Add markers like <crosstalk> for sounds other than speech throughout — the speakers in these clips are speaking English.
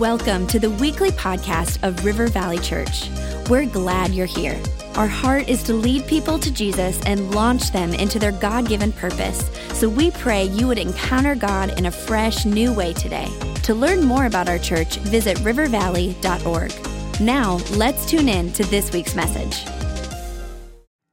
Welcome to the weekly podcast of River Valley Church. We're glad you're here. Our heart is to lead people to Jesus and launch them into their God given purpose. So we pray you would encounter God in a fresh, new way today. To learn more about our church, visit rivervalley.org. Now, let's tune in to this week's message.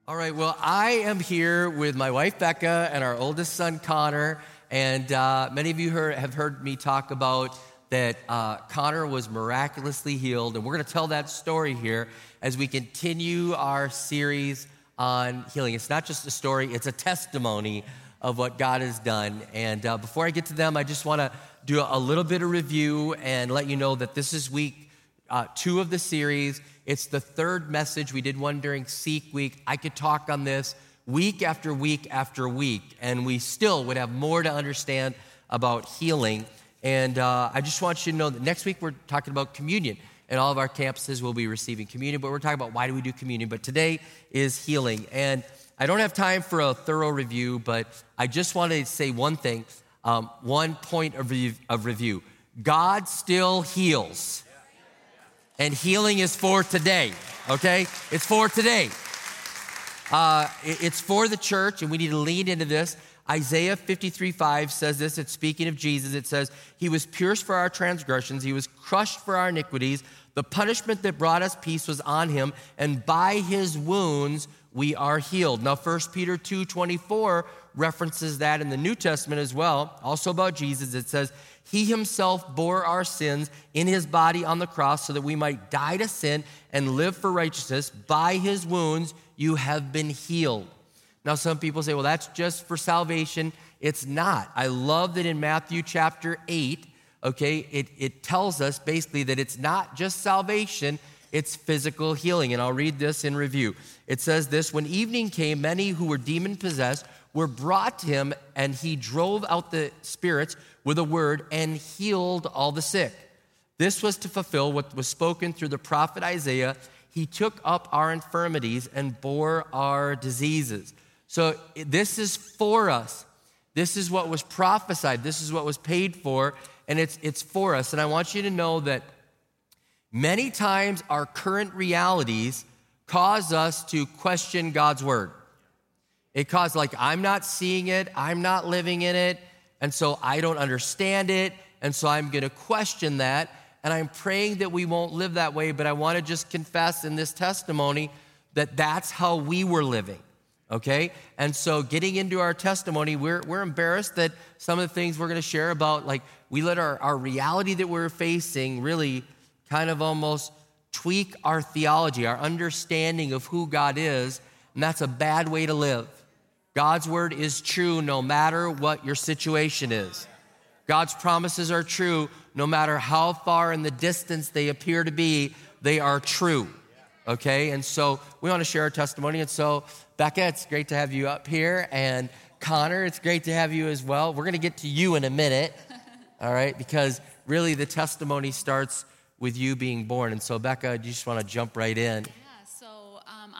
All right, well, I am here with my wife Becca and our oldest son Connor. And uh, many of you heard, have heard me talk about that uh, Connor was miraculously healed. And we're going to tell that story here as we continue our series on healing. It's not just a story, it's a testimony of what God has done. And uh, before I get to them, I just want to do a little bit of review and let you know that this is week uh, two of the series. It's the third message. We did one during Seek Week. I could talk on this week after week after week, and we still would have more to understand about healing. And uh, I just want you to know that next week we're talking about communion. And all of our campuses will be receiving communion, but we're talking about why do we do communion. But today is healing. And I don't have time for a thorough review, but I just want to say one thing, um, one point of, re- of review. God still heals. And healing is for today, okay? It's for today. Uh, it's for the church, and we need to lean into this. Isaiah 53 5 says this. It's speaking of Jesus. It says, He was pierced for our transgressions, He was crushed for our iniquities. The punishment that brought us peace was on Him, and by His wounds we are healed. Now, 1 Peter 2 24 references that in the New Testament as well, also about Jesus. It says, He Himself bore our sins in His body on the cross so that we might die to sin and live for righteousness. By His wounds you have been healed. Now, some people say, well, that's just for salvation. It's not. I love that in Matthew chapter 8, okay, it, it tells us basically that it's not just salvation, it's physical healing. And I'll read this in review. It says this When evening came, many who were demon possessed were brought to him, and he drove out the spirits with a word and healed all the sick. This was to fulfill what was spoken through the prophet Isaiah. He took up our infirmities and bore our diseases. So this is for us. This is what was prophesied. This is what was paid for, and it's, it's for us. And I want you to know that many times our current realities cause us to question God's word. It causes, like, I'm not seeing it, I'm not living in it, and so I don't understand it, and so I'm gonna question that. And I'm praying that we won't live that way, but I wanna just confess in this testimony that that's how we were living okay? And so getting into our testimony, we're, we're embarrassed that some of the things we're gonna share about, like, we let our, our reality that we're facing really kind of almost tweak our theology, our understanding of who God is, and that's a bad way to live. God's word is true no matter what your situation is. God's promises are true no matter how far in the distance they appear to be, they are true. Okay? And so we want to share our testimony. And so Becca, it's great to have you up here. And Connor, it's great to have you as well. We're going to get to you in a minute, <laughs> all right? Because really the testimony starts with you being born. And so, Becca, you just want to jump right in.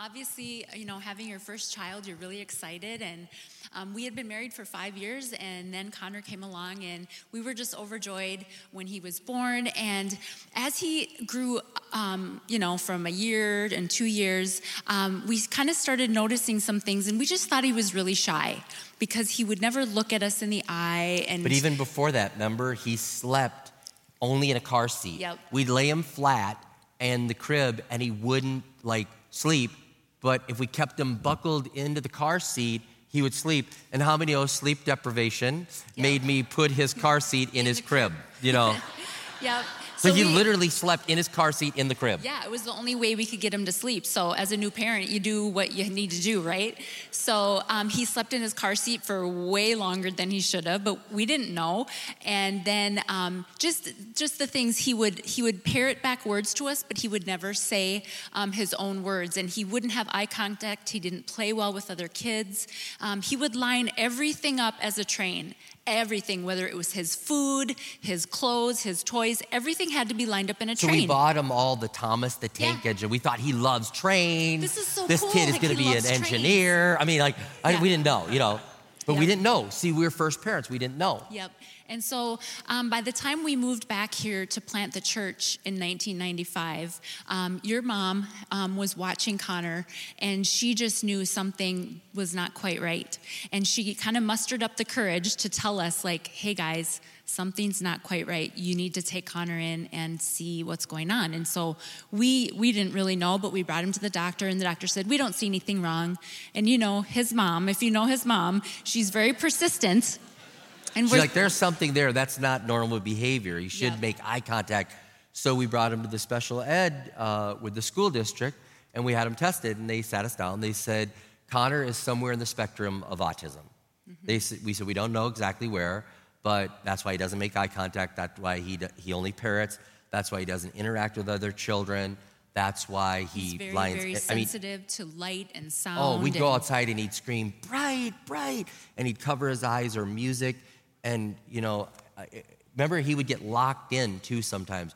Obviously, you know, having your first child, you're really excited. And um, we had been married for five years, and then Connor came along, and we were just overjoyed when he was born. And as he grew, um, you know, from a year and two years, um, we kind of started noticing some things, and we just thought he was really shy because he would never look at us in the eye. And but even before that, remember, he slept only in a car seat. Yep. We'd lay him flat and the crib, and he wouldn't like sleep. But if we kept him buckled into the car seat, he would sleep. And how many know sleep deprivation Yeah. made me put his car seat in his crib? You know, <laughs> yeah. So, he we- literally slept in his car seat in the crib. Yeah, it was the only way we could get him to sleep. So, as a new parent, you do what you need to do, right? So, um, he slept in his car seat for way longer than he should have, but we didn't know. And then, um, just just the things he would he would parrot back words to us, but he would never say um, his own words, and he wouldn't have eye contact. He didn't play well with other kids. Um, he would line everything up as a train everything, whether it was his food, his clothes, his toys, everything had to be lined up in a So train. we bought him all the Thomas the Tank Yeah. Engine. We thought he loves trains. This is so This cool, kid is like going to be an trains. engineer. I mean, like I, we didn't know, you know. But we didn't know. See, we were first parents. We didn't know. Yep. And so um, by the time we moved back here to plant the church in 1995, um, your mom um, was watching Connor and she just knew something was not quite right. And she kind of mustered up the courage to tell us, like, hey guys, something's not quite right. You need to take Connor in and see what's going on. And so we we didn't really know, but we brought him to the doctor, and the doctor said we don't see anything wrong. And you know his mom, if you know his mom, she's very persistent. And She's like, there's something there. That's not normal behavior. You should Yep. make eye contact. So we brought him to the special ed uh, with the school district, and we had him tested. And they sat us down. They said Connor is somewhere in the spectrum of autism. Mm-hmm. They said, we said we don't know exactly where, but that's why he doesn't make eye contact. That's why he he only parrots. That's why he doesn't interact with other children. That's why he He's very, lines. very I mean, sensitive to light and sound. Oh, we'd go outside and he'd scream, bright, bright, and he'd cover his eyes or music. And, you know, remember he would get locked in too sometimes.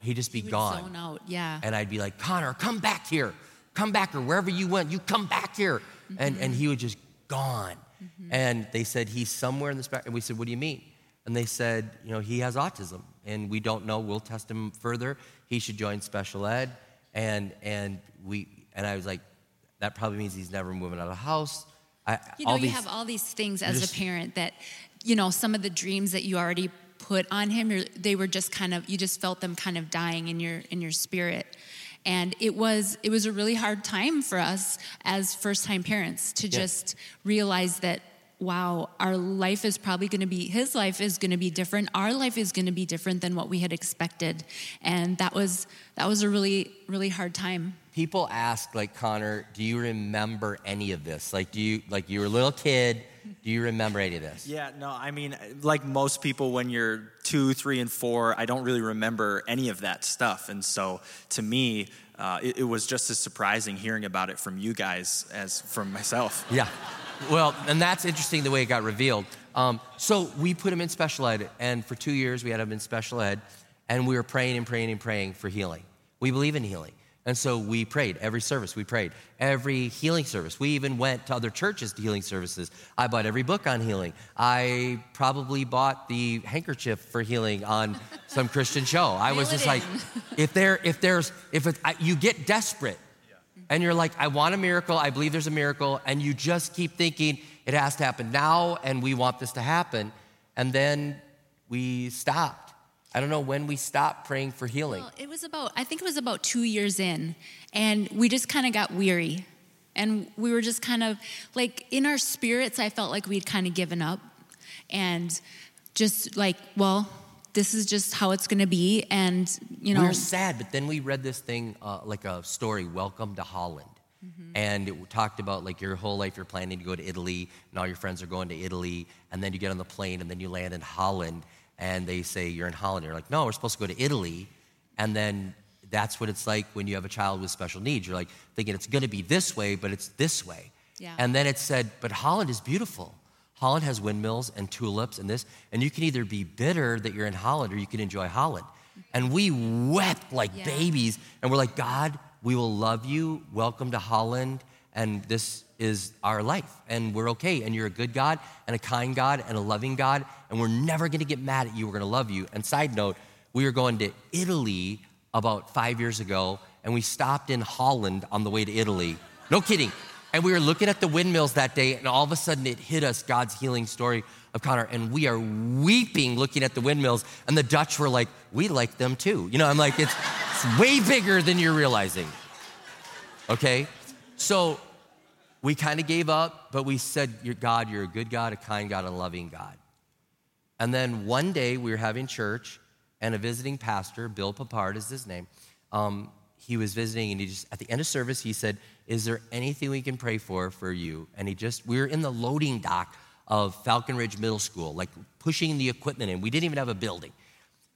He'd just be he gone. Zone out, yeah. And I'd be like, Connor, come back here. Come back or wherever you went, you come back here. And, and mm-hmm. he would just gone. Mm-hmm. And they said, he's somewhere in the spectrum. And we said, what do you mean? And they said, you know, he has autism and we don't know. We'll test him further. He should join special ed. And, and, we, and I was like, that probably means he's never moving out of the house. I, you know, all you have all these things as just- a parent that, you know, some of the dreams that you already put on him, they were just kind of, you just felt them kind of dying in your in your spirit. And it was it was a really hard time for us as first time parents to Yeah. just realize that wow, our life is probably going to be his life is going to be different. Our life is going to be different than what we had expected. And that was that was a really really hard time. people ask like connor do you remember any of this like do you like you were a little kid do you remember any of this Yeah, no, I mean, like most people, when you're two, three, and four, I don't really remember any of that stuff. And so to me, uh, it, it was just as surprising hearing about it from you guys as from myself. yeah well and that's interesting the way it got revealed. Um, so we put him in special ed and for two years we had him in special ed and we were praying and praying and praying for healing. We believe in healing. And so we prayed every service we prayed every healing service. We even went to other churches to healing services. I bought every book on healing. I probably bought the handkerchief for healing on some christian show. I was just like if there if there's if it, I, you get desperate and you're like i want a miracle. I believe there's a miracle. And you just keep thinking it has to happen now and we want this to happen. And then we stopped. I don't know when we stopped praying for healing. Well, it was about, I think it was about two years in, and we just kind of got weary. And we were just kind of like in our spirits, I felt like we'd kind of given up and just like, well, this is just how it's going to be. And, you know, we were sad but then we read this thing uh, like a story welcome to holland Mm-hmm. and it talked about like your whole life you're planning to go to italy and all your friends are going to italy and then you get on the plane and then you land in holland and they say you're in holland you're like no we're supposed to go to italy and then that's what it's like when you have a child with special needs you're like thinking it's going to be this way but it's this way Yeah. and then it said but holland is beautiful holland has windmills and tulips and this and you can either be bitter that you're in holland or you can enjoy holland. And we wept like Yeah. babies and we're like god we will love you. Welcome to holland and this is our life and we're okay and you're a good god and a kind god and a loving god and we're never going to get mad at you. We're going to love you. And side note we were going to italy about five years ago and we stopped in holland on the way to italy. No kidding and we were looking at the windmills that day and all of a sudden it hit us god's healing story of connor and we are weeping looking at the windmills and the dutch were like we like them too. You know i'm like it's, it's way bigger than you're realizing. Okay? So we kind of gave up but we said god you're a good god a kind god a loving god. And then one day we were having church and a visiting pastor bill papard is his name um, he was visiting and he just at the end of service he said is there anything we can pray for for you and he just we were in the loading dock of falcon ridge middle school like pushing the equipment in we didn't even have a building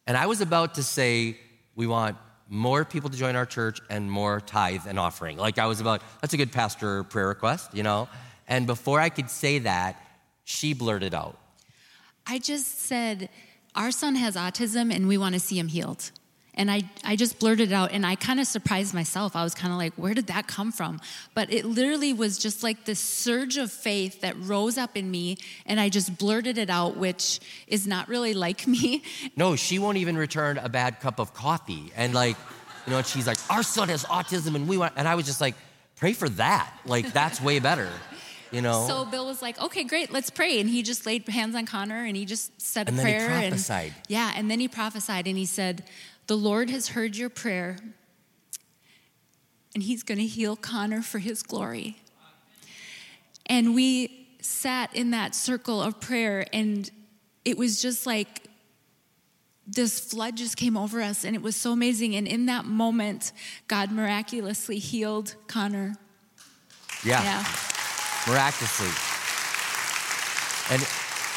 and I was about to say, we want more people to join our church and more tithe and offering. Like I was about, that's a good pastor prayer request, you know? And before I could say that, she blurted out, I just said, our son has autism and we want to see him healed. And I, I just blurted it out and I kind of surprised myself. I was kind of like, where did that come from? But it literally was just like this surge of faith that rose up in me and I just blurted it out, which is not really like me. <laughs> No, she won't even return a bad cup of coffee. And like, you know, and she's like, our son has autism and we want, and I was just like, pray for that. Like, that's way better. You know? So Bill was like, okay, great, let's pray. And he just laid hands on Connor and he just said And a then he prayer. prophesied. And, yeah, and then he prophesied and he said, The Lord has heard your prayer and he's going to heal Connor for his glory. And we sat in that circle of prayer and it was just like this flood just came over us and it was so amazing. And in that moment, God miraculously healed Connor. yeah. Yeah. miraculously. And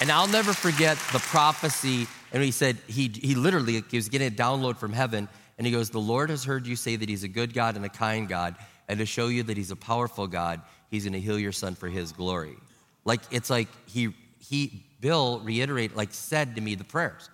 and I'll never forget the prophecy. And he said he he literally he was getting a download from heaven, and he goes, "The Lord has heard you say that He's a good God and a kind God, and to show you that He's a powerful God, He's going to heal your son for His glory." Like it's like he he Bill reiterate like said to me the prayers,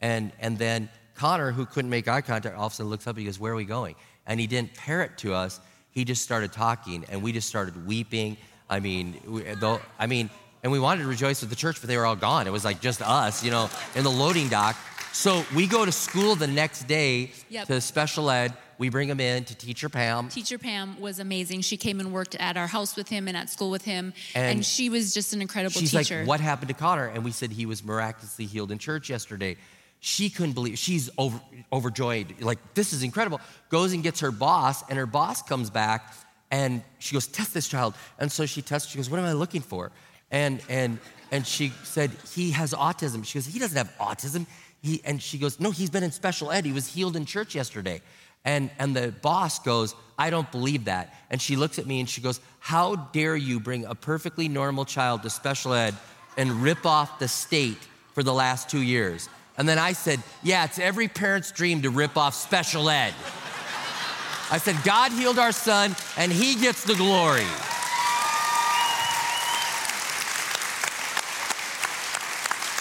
and and then Connor, who couldn't make eye contact, all of a sudden looks up and he goes, "Where are we going?" And he didn't parrot to us. He just started talking, and we just started weeping. I mean, we, though, I mean, and we wanted to rejoice with the church, but they were all gone. It was like just us, you know, in the loading dock. So we go to school the next day Yep. to special ed. We bring him in to teacher Pam. Teacher Pam was amazing. She came and worked at our house with him and at school with him, and, And she was just an incredible She's teacher. like, "What happened to Connor?" And we said he was miraculously healed in church yesterday. She couldn't believe. She's over, overjoyed. Like this is incredible. Goes and gets her boss, and her boss comes back, and she goes, "Test this child." And so she tests. She goes, "What am I looking for?" And and and she said, "He has autism." She goes, "He doesn't have autism." He and she goes, "No, he's been in special ed. He was healed in church yesterday." And, and the boss goes, I don't believe that. And she looks at me and she goes, How dare you bring a perfectly normal child to special ed and rip off the state for the last two years? And then I said, Yeah, it's every parent's dream to rip off special ed. I said, God healed our son and he gets the glory.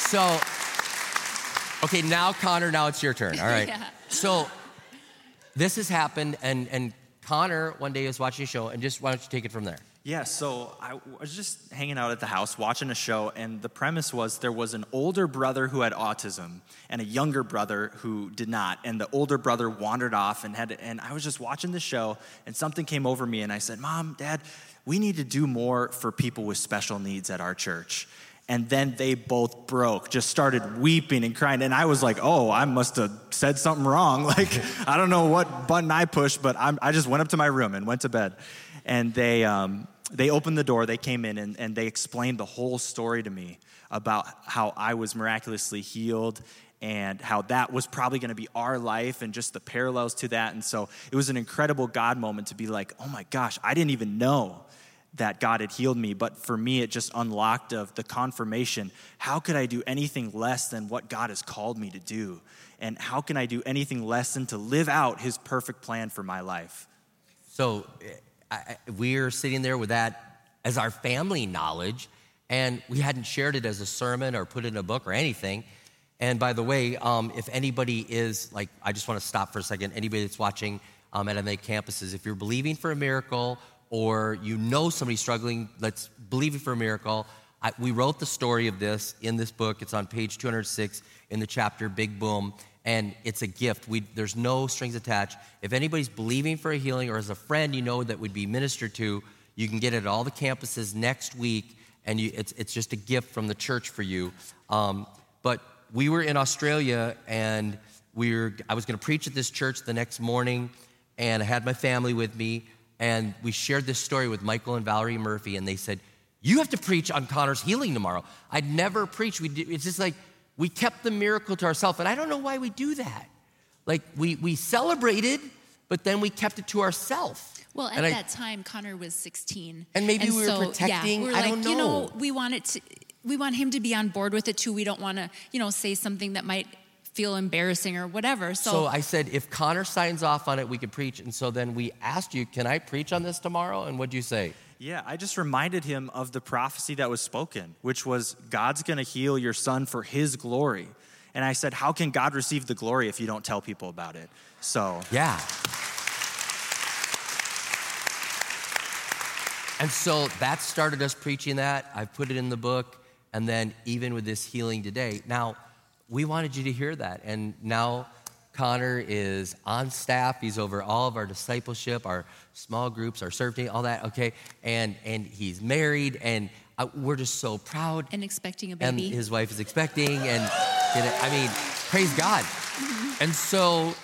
So, okay, now Connor, now it's your turn. All right. <laughs> Yeah. So, this has happened, and, and Connor one day was watching a show, and just why don't you take it from there? Yeah, so I was just hanging out at the house watching a show, and the premise was there was an older brother who had autism and a younger brother who did not. And the older brother wandered off and had, and I was just watching the show, and something came over me, and I said, Mom, Dad, we need to do more for people with special needs at our church. And then they both broke, just started weeping and crying. And I was like, oh, I must have said something wrong. <laughs> Like, I don't know what button I pushed, but I'm, I just went up to my room and went to bed. And they, um, they opened the door, they came in, and, and they explained the whole story to me about how I was miraculously healed and how that was probably going to be our life and just the parallels to that. And so it was an incredible God moment to be like, oh my gosh, I didn't even know that God had healed me, but for me, it just unlocked of the confirmation. How could I do anything less than what God has called me to do? And how can I do anything less than to live out His perfect plan for my life? So I, I, we're sitting there with that as our family knowledge, and we hadn't shared it as a sermon or put it in a book or anything. And by the way, um, if anybody is like, I just want to stop for a second. Anybody that's watching um, at MA campuses, if you're believing for a miracle or you know somebody struggling let's believe believing for a miracle, I, we wrote the story of this in this book. It's on page 206 in the chapter Big Boom, and it's a gift. We, there's no strings attached. If anybody's believing for a healing or as a friend you know that would be ministered to, you can get it at all the campuses next week, and you, it's, it's just a gift from the church for you. Um, but we were in Australia, and we were, I was going to preach at this church the next morning, and I had my family with me, and we shared this story with Michael and Valerie Murphy, and they said, You have to preach on Connor's healing tomorrow. I'd never preach. We did, it's just like we kept the miracle to ourselves, and I don't know why we do that. Like we, we celebrated, but then we kept it to ourselves. Well, at And I- that time, Connor was 16. And maybe we were so, protecting- Yeah, we were I like, don't you know, know. we want it to, we want him to be on board with it too. We don't want to, you know, say something that might feel embarrassing or whatever. So, So I said, if Connor signs off on it, we could preach. And so then we asked you, can I preach on this tomorrow? And what'd you say? Yeah, I just reminded him of the prophecy that was spoken, which was God's going to heal your son for his glory. And I said, How can God receive the glory if you don't tell people about it? So, Yeah. And so that started us preaching that. I've put it in the book. And then even with this healing today, now we wanted you to hear that. And now Connor is on staff. He's over all of our discipleship, our small groups, our serve team, all that. Okay, and and he's married, and uh, we're just so proud. And expecting a And baby. his wife is expecting, and I mean, praise God. <laughs> And so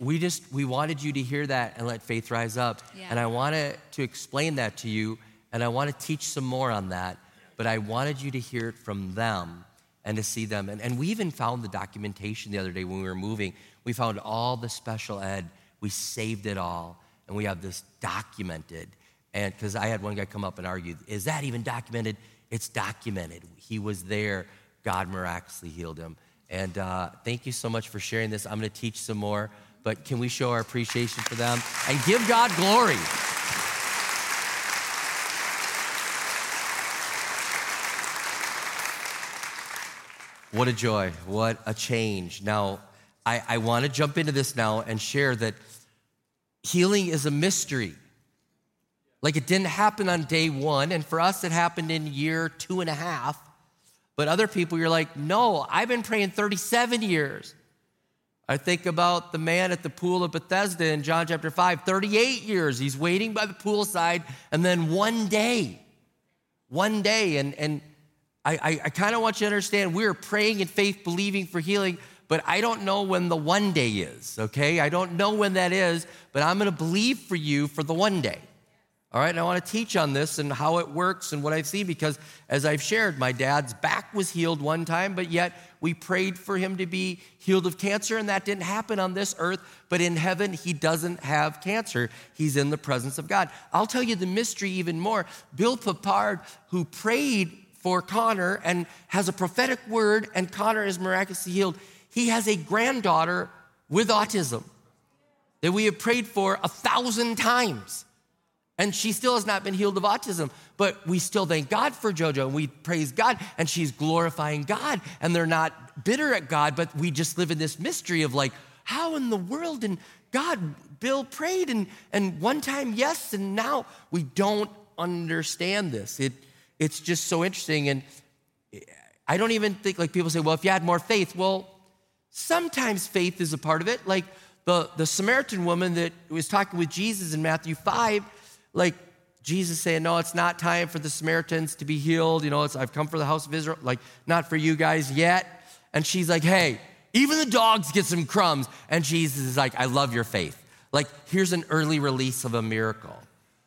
we just we wanted you to hear that and let faith rise up. Yeah. And I wanted to explain that to you, and I want to teach some more on that. But I wanted you to hear it from them and to see them. And, and we even found the documentation the other day when we were moving. We found all the special ed. We saved it all, and we have this documented. And because I had one guy come up and argue, is that even documented? It's documented. He was there. God miraculously healed him. And uh, thank you so much for sharing this. I'm going to teach some more, but can we show our appreciation for them and give God glory? What a joy. What a change. Now, I, I want to jump into this now and share that healing is a mystery. Like it didn't happen on day one, and for us, it happened in year two and a half. But other people, you're like, no, I've been praying 37 years. I think about the man at the pool of Bethesda in John chapter 5, 38 years. He's waiting by the poolside, and then one day, one day, and, and I, I, I kind of want you to understand we're praying in faith, believing for healing, but I don't know when the one day is, okay? I don't know when that is, but I'm gonna believe for you for the one day. All right, and I want to teach on this and how it works and what I've seen because, as I've shared, my dad's back was healed one time, but yet we prayed for him to be healed of cancer, and that didn't happen on this earth. But in heaven, he doesn't have cancer. He's in the presence of God. I'll tell you the mystery even more. Bill Papard, who prayed for Connor and has a prophetic word, and Connor is miraculously healed, he has a granddaughter with autism that we have prayed for a thousand times. And she still has not been healed of autism, but we still thank God for JoJo and we praise God and she's glorifying God and they're not bitter at God, but we just live in this mystery of like, how in the world? And God, Bill prayed and, and one time, yes, and now we don't understand this. It, it's just so interesting. And I don't even think, like people say, well, if you had more faith, well, sometimes faith is a part of it. Like the, the Samaritan woman that was talking with Jesus in Matthew 5, like Jesus saying, No, it's not time for the Samaritans to be healed. You know, it's, I've come for the house of Israel, like, not for you guys yet. And she's like, Hey, even the dogs get some crumbs. And Jesus is like, I love your faith. Like, here's an early release of a miracle.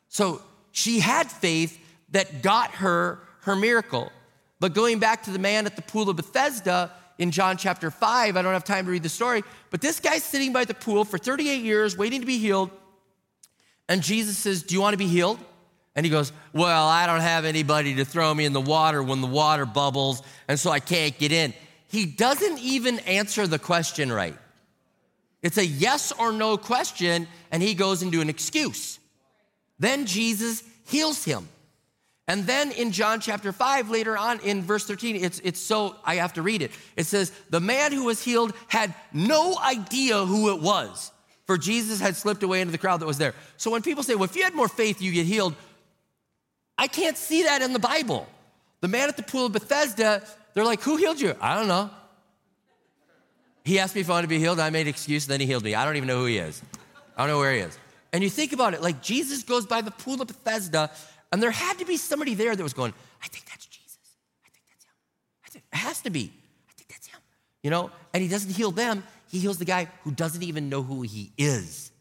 So she had faith that got her her miracle. But going back to the man at the pool of Bethesda in John chapter 5, I don't have time to read the story, but this guy's sitting by the pool for 38 years waiting to be healed. And Jesus says, Do you want to be healed? And he goes, Well, I don't have anybody to throw me in the water when the water bubbles, and so I can't get in. He doesn't even answer the question right. It's a yes or no question, and he goes into an excuse. Then Jesus heals him. And then in John chapter 5, later on in verse 13, it's, it's so, I have to read it. It says, The man who was healed had no idea who it was, for Jesus had slipped away into the crowd that was there. So when people say, Well, if you had more faith, you get healed, I can't see that in the Bible. The man at the pool of Bethesda, they're like, Who healed you? I don't know. He asked me if I wanted to be healed, I made an excuse, and then he healed me. I don't even know who he is. I don't know where he is. And you think about it, like Jesus goes by the pool of Bethesda, and there had to be somebody there that was going, I think that's Jesus. I think that's him. I think it has to be. I think that's him. You know, and he doesn't heal them, he heals the guy who doesn't even know who he is.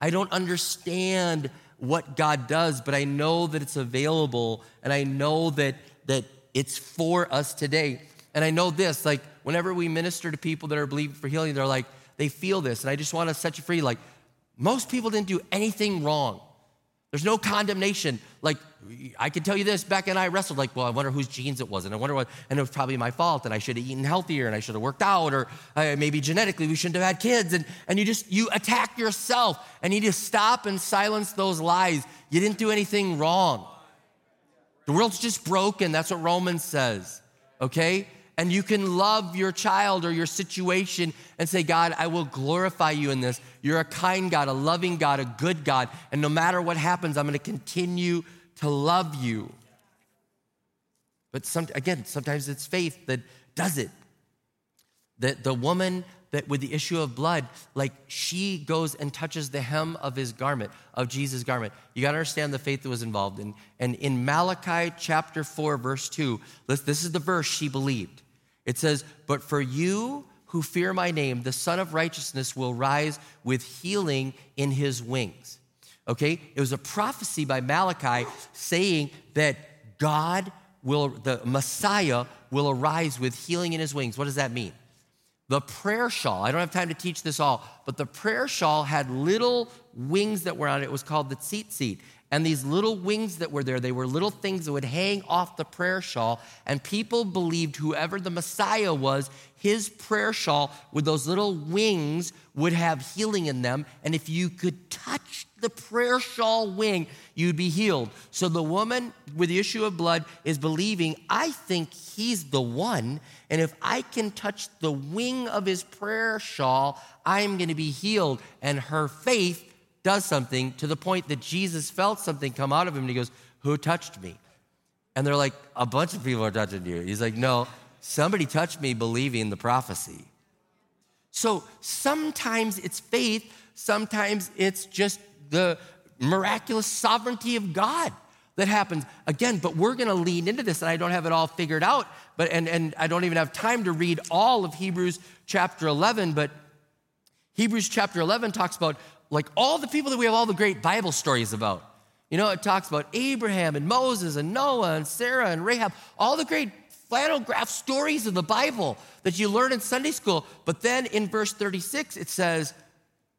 I don't understand what God does, but I know that it's available and I know that that it's for us today. And I know this, like whenever we minister to people that are believing for healing, they're like, they feel this. And I just want to set you free. Like, most people didn't do anything wrong. There's no condemnation. Like, I can tell you this, Becca and I wrestled, like, well, I wonder whose genes it was. And I wonder what, and it was probably my fault, and I should have eaten healthier, and I should have worked out, or uh, maybe genetically we shouldn't have had kids. And, and you just, you attack yourself, and you just stop and silence those lies. You didn't do anything wrong. The world's just broken. That's what Romans says, okay? And you can love your child or your situation and say, God, I will glorify you in this. You're a kind God, a loving God, a good God. And no matter what happens, I'm going to continue to love you. But some, again, sometimes it's faith that does it. The, the woman that with the issue of blood, like she goes and touches the hem of his garment, of Jesus' garment. You got to understand the faith that was involved in. And in Malachi chapter 4, verse 2, this is the verse she believed. It says, But for you who fear my name, the Sun of Righteousness will rise with healing in his wings. Okay? It was a prophecy by Malachi saying that God will, the Messiah will arise with healing in his wings. What does that mean? The prayer shawl, I don't have time to teach this all, but the prayer shawl had little wings that were on it. It was called the tzitzit. And these little wings that were there, they were little things that would hang off the prayer shawl. And people believed whoever the Messiah was, his prayer shawl with those little wings would have healing in them. And if you could touch the prayer shawl wing, you'd be healed. So the woman with the issue of blood is believing, I think he's the one. And if I can touch the wing of his prayer shawl, I'm going to be healed. And her faith does something to the point that Jesus felt something come out of him and he goes, Who touched me? And they're like, A bunch of people are touching you. He's like, No, somebody touched me believing the prophecy. So sometimes it's faith, sometimes it's just the miraculous sovereignty of God that happens again but we're going to lean into this and i don't have it all figured out but and, and i don't even have time to read all of hebrews chapter 11 but hebrews chapter 11 talks about like all the people that we have all the great Bible stories about. You know, it talks about Abraham and Moses and Noah and Sarah and Rahab, all the great flannel graph stories of the Bible that you learn in Sunday school. But then in verse 36, it says,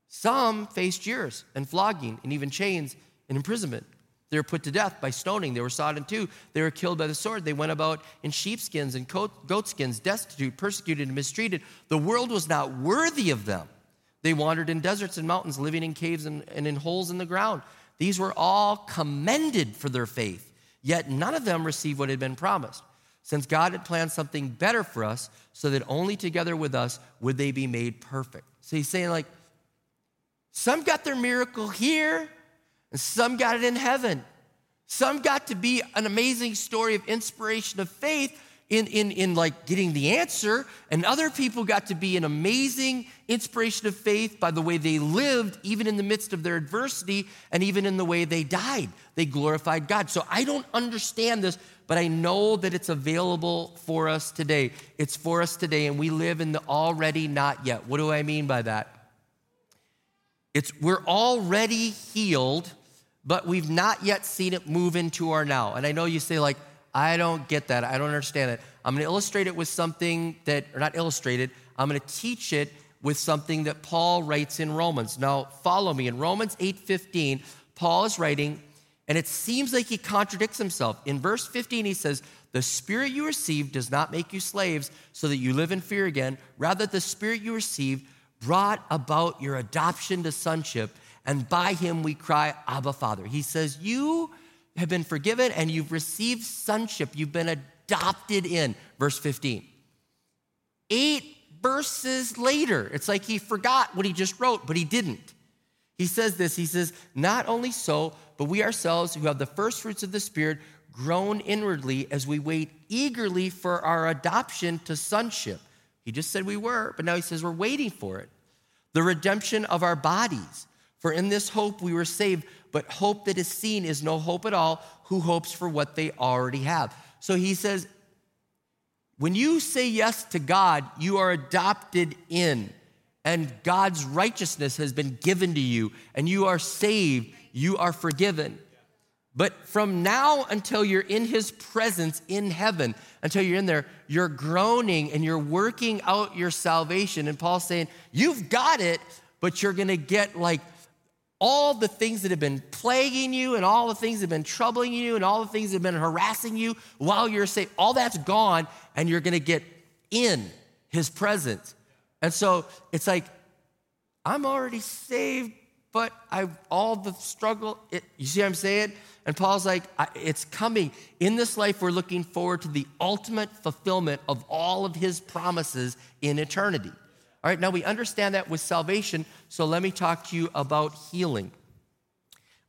Some faced jeers and flogging and even chains and imprisonment. They were put to death by stoning. They were sawed in two. They were killed by the sword. They went about in sheepskins and goatskins, destitute, persecuted, and mistreated. The world was not worthy of them. They wandered in deserts and mountains, living in caves and, and in holes in the ground. These were all commended for their faith, yet none of them received what had been promised, since God had planned something better for us, so that only together with us would they be made perfect. So he's saying, like, some got their miracle here, and some got it in heaven. Some got to be an amazing story of inspiration of faith, in, in, in like getting the answer, and other people got to be an amazing inspiration of faith by the way they lived, even in the midst of their adversity, and even in the way they died. They glorified God. So I don't understand this, but I know that it's available for us today. It's for us today, and we live in the already not yet. What do I mean by that? It's we're already healed, but we've not yet seen it move into our now. And I know you say, like, I don't get that. I don't understand it. I'm going to illustrate it with something that, or not illustrate it, I'm going to teach it with something that Paul writes in Romans. Now, follow me. In Romans 8:15, Paul is writing, and it seems like he contradicts himself. In verse 15, he says, The spirit you received does not make you slaves so that you live in fear again. Rather, the spirit you received brought about your adoption to sonship, and by him we cry, Abba, Father. He says, You have been forgiven and you've received sonship. You've been adopted in. Verse 15. Eight verses later, it's like he forgot what he just wrote, but he didn't. He says this He says, Not only so, but we ourselves who have the first fruits of the Spirit groan inwardly as we wait eagerly for our adoption to sonship. He just said we were, but now he says we're waiting for it. The redemption of our bodies. For in this hope we were saved, but hope that is seen is no hope at all. Who hopes for what they already have? So he says, when you say yes to God, you are adopted in, and God's righteousness has been given to you, and you are saved, you are forgiven. But from now until you're in his presence in heaven, until you're in there, you're groaning and you're working out your salvation. And Paul's saying, You've got it, but you're gonna get like all the things that have been plaguing you and all the things that have been troubling you and all the things that have been harassing you while you're saved, all that's gone and you're to get in his presence. And so it's like, I'm already saved, but I all the struggle. It, you see what I'm saying? And Paul's like, it's coming. In this life, we're looking forward to the ultimate fulfillment of all of his promises in eternity. All right, now we understand that with salvation, so let me talk to you about healing.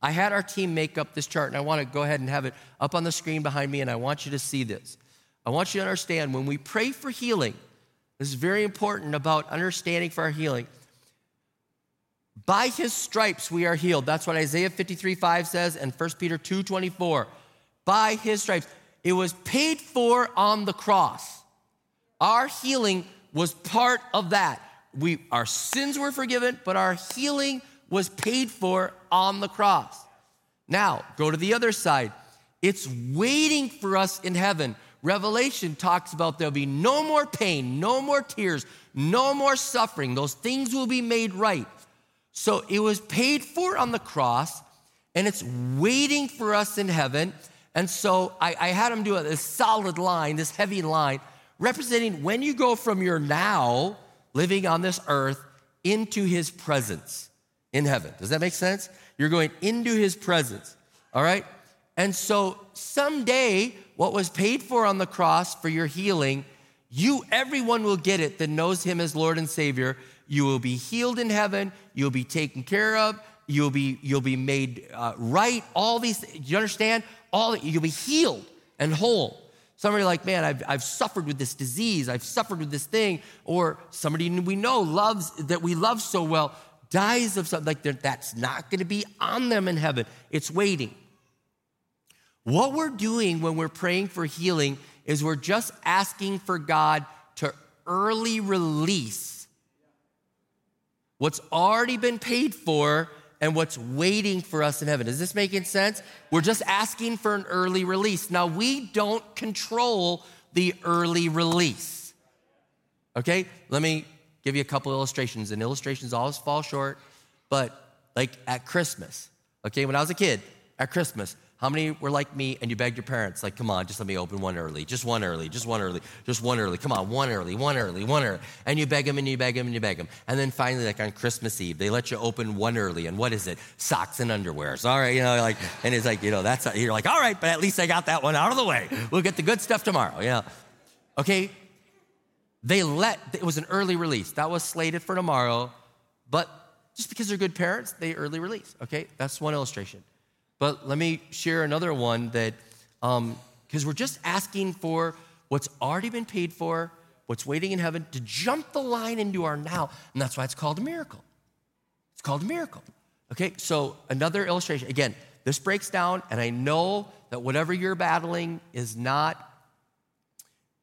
I had our team make up this chart, and I want to go ahead and have it up on the screen behind me, and I want you to see this. I want you to understand when we pray for healing, this is very important about understanding for our healing. By his stripes we are healed. That's what Isaiah 53 5 says and 1 Peter 2 24. By his stripes. It was paid for on the cross. Our healing was part of that. We, our sins were forgiven, but our healing was paid for on the cross. Now, go to the other side. It's waiting for us in heaven. Revelation talks about there'll be no more pain, no more tears, no more suffering. Those things will be made right. So it was paid for on the cross, and it's waiting for us in heaven. And so I, I had him do a, this solid line, this heavy line, representing when you go from your now living on this earth into his presence in heaven. Does that make sense? You're going into his presence, all right? And so someday, what was paid for on the cross for your healing, you, everyone will get it that knows him as Lord and Savior you will be healed in heaven. You'll be taken care of. You'll be, you'll be made uh, right. All these, you understand? All You'll be healed and whole. Somebody like, man, I've, I've suffered with this disease. I've suffered with this thing. Or somebody we know loves, that we love so well, dies of something. Like that's not going to be on them in heaven. It's waiting. What we're doing when we're praying for healing is we're just asking for God to early release what's already been paid for and what's waiting for us in heaven. Is this making sense? We're just asking for an early release. Now, we don't control the early release. Okay, let me give you a couple illustrations, and illustrations always fall short, but like at Christmas, okay, when I was a kid, at Christmas, how many were like me and you begged your parents, like, come on, just let me open one early, just one early, just one early, just one early, come on, one early, one early, one early. And you beg them and you beg them and you beg them. And then finally, like on Christmas Eve, they let you open one early. And what is it? Socks and underwears. All right, you know, like, and it's like, you know, that's, you're like, all right, but at least I got that one out of the way. We'll get the good stuff tomorrow, yeah. Okay, they let, it was an early release. That was slated for tomorrow, but just because they're good parents, they early release. Okay, that's one illustration. But let me share another one that, because um, we're just asking for what's already been paid for, what's waiting in heaven, to jump the line into our now. And that's why it's called a miracle. It's called a miracle. Okay, so another illustration. Again, this breaks down, and I know that whatever you're battling is not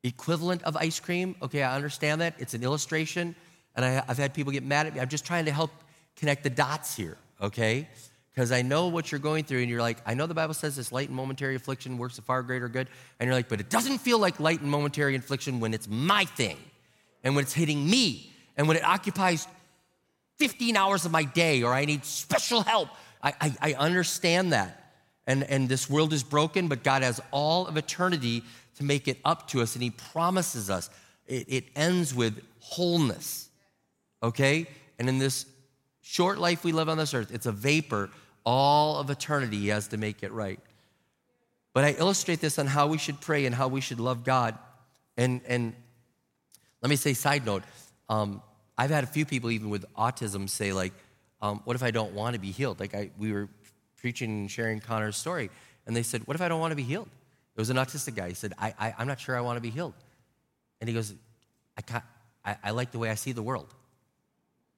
equivalent of ice cream. Okay, I understand that. It's an illustration, and I, have had people get mad at me. I'm just trying to help connect the dots here, okay? Because I know what you're going through, and you're like, I know the Bible says this light and momentary affliction works a far greater good. And you're like, but it doesn't feel like light and momentary affliction when it's my thing, and when it's hitting me, and when it occupies 15 hours of my day, or I need special help. I, I, I understand that. And, and this world is broken, but God has all of eternity to make it up to us, and He promises us. It, it ends with wholeness, okay? And in this short life we live on this earth, it's a vapor. All of eternity he has to make it right. But I illustrate this on how we should pray and how we should love God. And, and let me say, side note, um, I've had a few people, even with autism, say, like, um, what if I don't want to be healed? Like, I, we were preaching and sharing Connor's story, and they said, what if I don't want to be healed? It was an autistic guy. He said, I, I, am not sure I want to be healed. And he goes, I, I, I like the way I see the world.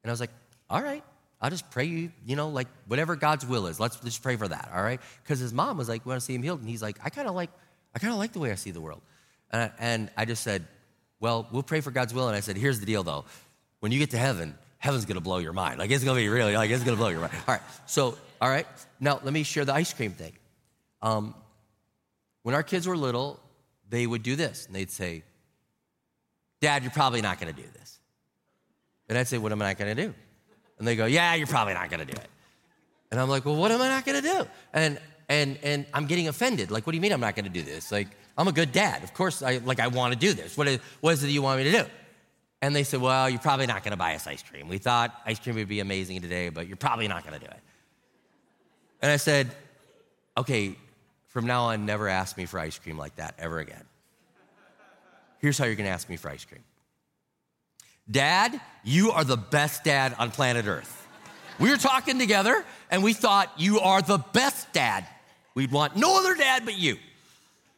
And I was like, all right. I'll just pray you, you know, like whatever God's will is. Let's just pray for that, all right? Because his mom was like, we want to see him healed. And he's like, I kind of like, I kind of like the way I see the world. And I, and I just said, well, we'll pray for God's will. And I said, here's the deal though. When you get to heaven, heaven's going to blow your mind. Like it's going to be really, like it's going to blow your mind. All right. So, all right. Now let me share the ice cream thing. Um, when our kids were little, they would do this. And they'd say, Dad, you're probably not going to do this. And I'd say, what am I not going to do? And they go, yeah, you're probably not to do it. And I'm like, well, what am I not to do? And, and, and I'm getting offended. Like, what do you mean I'm not to do this? Like, I'm a good dad. Of course, I, like, I want to do this. What is, what is it you want me to do? And they said, Well, you're probably not to buy us ice cream. We thought ice cream would be amazing today, but you're probably not to do it. And I said, Okay, from now on, never ask me for ice cream like that ever again. Here's how you're to ask me for ice cream Dad, you are the best dad on planet Earth. We were talking together and we thought you are the best dad. We'd want no other dad but you.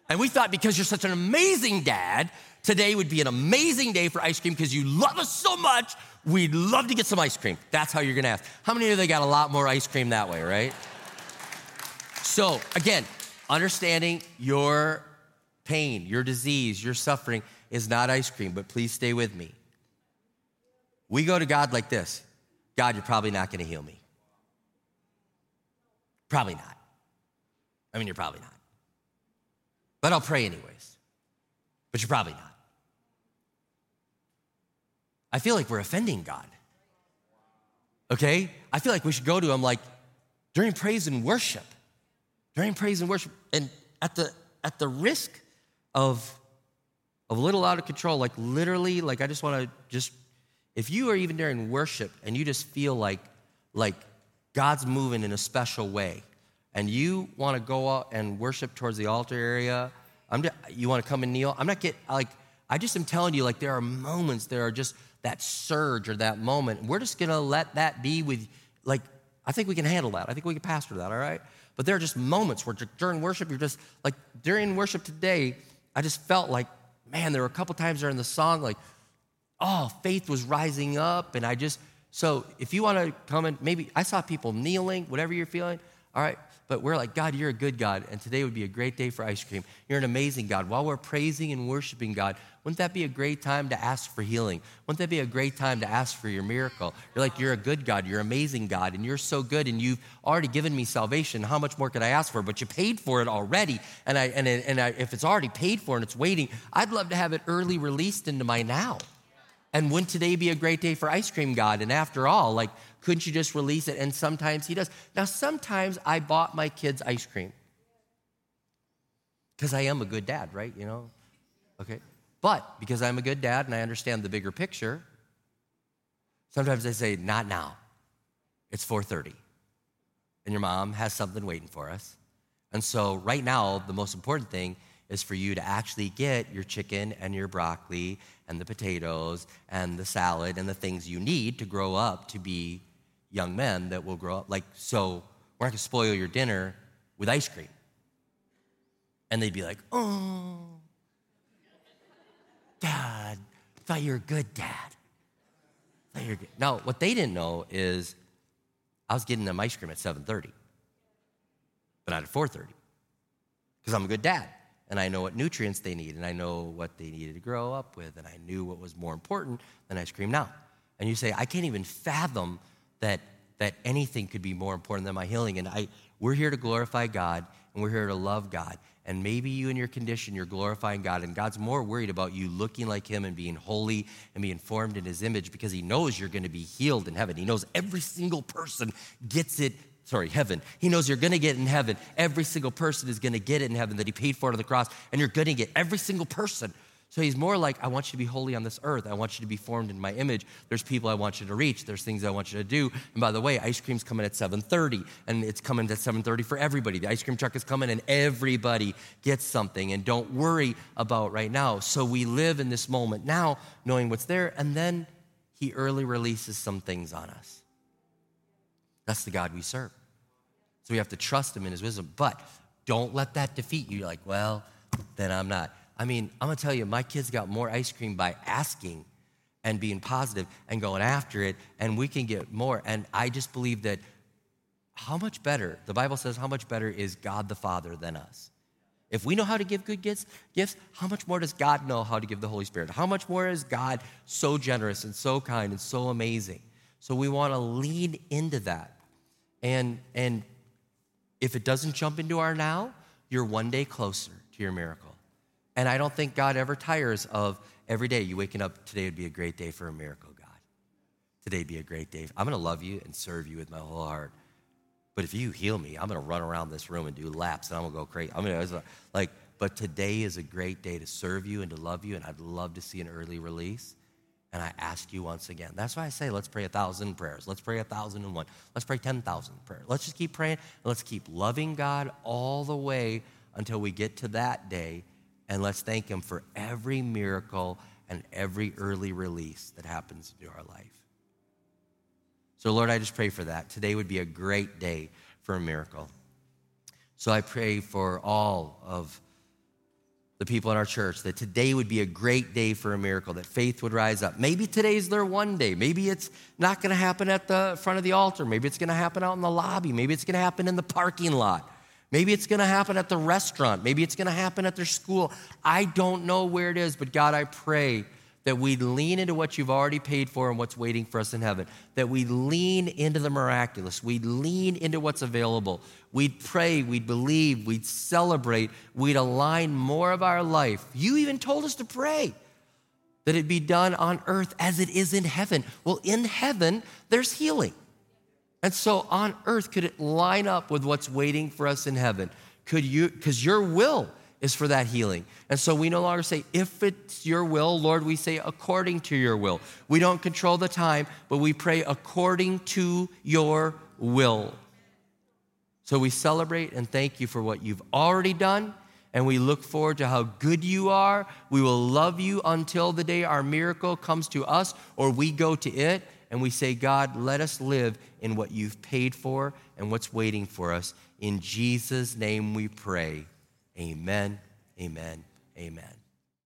And we thought because you're such an amazing dad, today would be an amazing day for ice cream because you love us so much. We'd love to get some ice cream. That's how you're gonna ask. How many of you got a lot more ice cream that way, right? So, again, understanding your pain, your disease, your suffering is not ice cream, but please stay with me. We go to God like this God, you're probably not gonna heal me. Probably not. I mean, you're probably not. But I'll pray anyways. But you're probably not. I feel like we're offending God. Okay? I feel like we should go to Him like during praise and worship. During praise and worship. And at the at the risk of of a little out of control, like literally, like I just want to just if you are even during worship and you just feel like like God's moving in a special way, and you want to go out and worship towards the altar area, I'm just, you want to come and kneel. I'm not getting like I just am telling you like there are moments, there are just that surge or that moment. We're just gonna let that be with like I think we can handle that. I think we can pastor that. All right. But there are just moments where during worship, you're just like during worship today, I just felt like, man, there were a couple times during the song, like, oh, faith was rising up. And I just, so if you want to come and maybe I saw people kneeling, whatever you're feeling, all right, but we're like, God, you're a good God, and today would be a great day for ice cream. You're an amazing God. While we're praising and worshiping God, wouldn't that be a great time to ask for healing? Wouldn't that be a great time to ask for your miracle? You're like, you're a good God, you're amazing God, and you're so good, and you've already given me salvation. How much more could I ask for? But you paid for it already, and I and, and I, if it's already paid for and it's waiting, I'd love to have it early released into my now. And wouldn't today be a great day for ice cream, God? And after all, like, couldn't you just release it? And sometimes He does. Now, sometimes I bought my kids ice cream because I am a good dad, right? You know? Okay. But because I'm a good dad and I understand the bigger picture, sometimes I say, not now. It's 4:30. And your mom has something waiting for us. And so right now, the most important thing is for you to actually get your chicken and your broccoli and the potatoes and the salad and the things you need to grow up to be young men that will grow up. Like, so we're not gonna spoil your dinner with ice cream. And they'd be like, oh, dad, thought you were a good dad. You good. Now, what they didn't know is I was getting them ice cream at 7.30, but not at 4.30, because I'm a good dad and I know what nutrients they need, and I know what they needed to grow up with, and I knew what was more important than ice cream now. And you say, I can't even fathom that, that anything could be more important than my healing. And I, we're here to glorify God, and we're here to love God. And maybe you in your condition, you're glorifying God, and God's more worried about you looking like Him and being holy and being formed in His image because He knows you're going to be healed in heaven. He knows every single person gets it sorry, heaven. He knows you're gonna get it in heaven. Every single person is gonna get it in heaven that he paid for it on the cross, and you're gonna get every single person. So he's more like, I want you to be holy on this earth. I want you to be formed in my image. There's people I want you to reach. There's things I want you to do. And by the way, ice cream's coming at 7:30, and it's coming at 7:30 for everybody. The ice cream truck is coming, and everybody gets something. And don't worry about right now. So we live in this moment now, knowing what's there, and then he early releases some things on us. That's the God we serve. So we have to trust him in his wisdom. But don't let that defeat you. You're like, well, then I'm not. I mean, I'm gonna tell you, my kids got more ice cream by asking and being positive and going after it, and we can get more. And I just believe that how much better, the Bible says, how much better is God the Father than us? If we know how to give good gifts, gifts, how much more does God know how to give the Holy Spirit? How much more is God so generous and so kind and so amazing? So we want to lean into that. And, and if it doesn't jump into our now, you're one day closer to your miracle. And I don't think God ever tires of every day you waking up, today would be a great day for a miracle, God. Today be a great day. I'm going to love you and serve you with my whole heart. But if you heal me, I'm going to run around this room and do laps and I'm going to go crazy. I'm going to, like, but today is a great day to serve you and to love you. And I'd love to see an early release. And I ask you once again. That's why I say let's pray a thousand prayers. Let's pray a thousand and one. Let's pray 10,000 prayers. Let's just keep praying. let's keep loving God all the way until we get to that day. And let's thank Him for every miracle and every early release that happens into our life. So, Lord, I just pray for that. Today would be a great day for a miracle. So I pray for all of the people in our church that today would be a great day for a miracle, that faith would rise up. Maybe today's their one day. Maybe it's not going to happen at the front of the altar. Maybe it's going to happen out in the lobby. Maybe it's going to happen in the parking lot. Maybe it's going to happen at the restaurant. Maybe it's going to happen at their school. I don't know where it is, but God, I pray that we lean into what you've already paid for and what's waiting for us in heaven, that we lean into the miraculous, we lean into what's available. We'd pray, we'd believe, we'd celebrate, we'd align more of our life. You even told us to pray that it be done on earth as it is in heaven. Well, in heaven, there's healing. And so on earth, could it line up with what's waiting for us in heaven? Could you, because your will is for that healing. And so we no longer say, if it's your will, Lord, we say, according to your will. We don't control the time, but we pray according to your will. So we celebrate and thank you for what you've already done, and we look forward to how good you are. We will love you until the day our miracle comes to us or we go to it. And we say, God, let us live in what you've paid for and what's waiting for us. In Jesus' name we pray. Amen, amen, amen.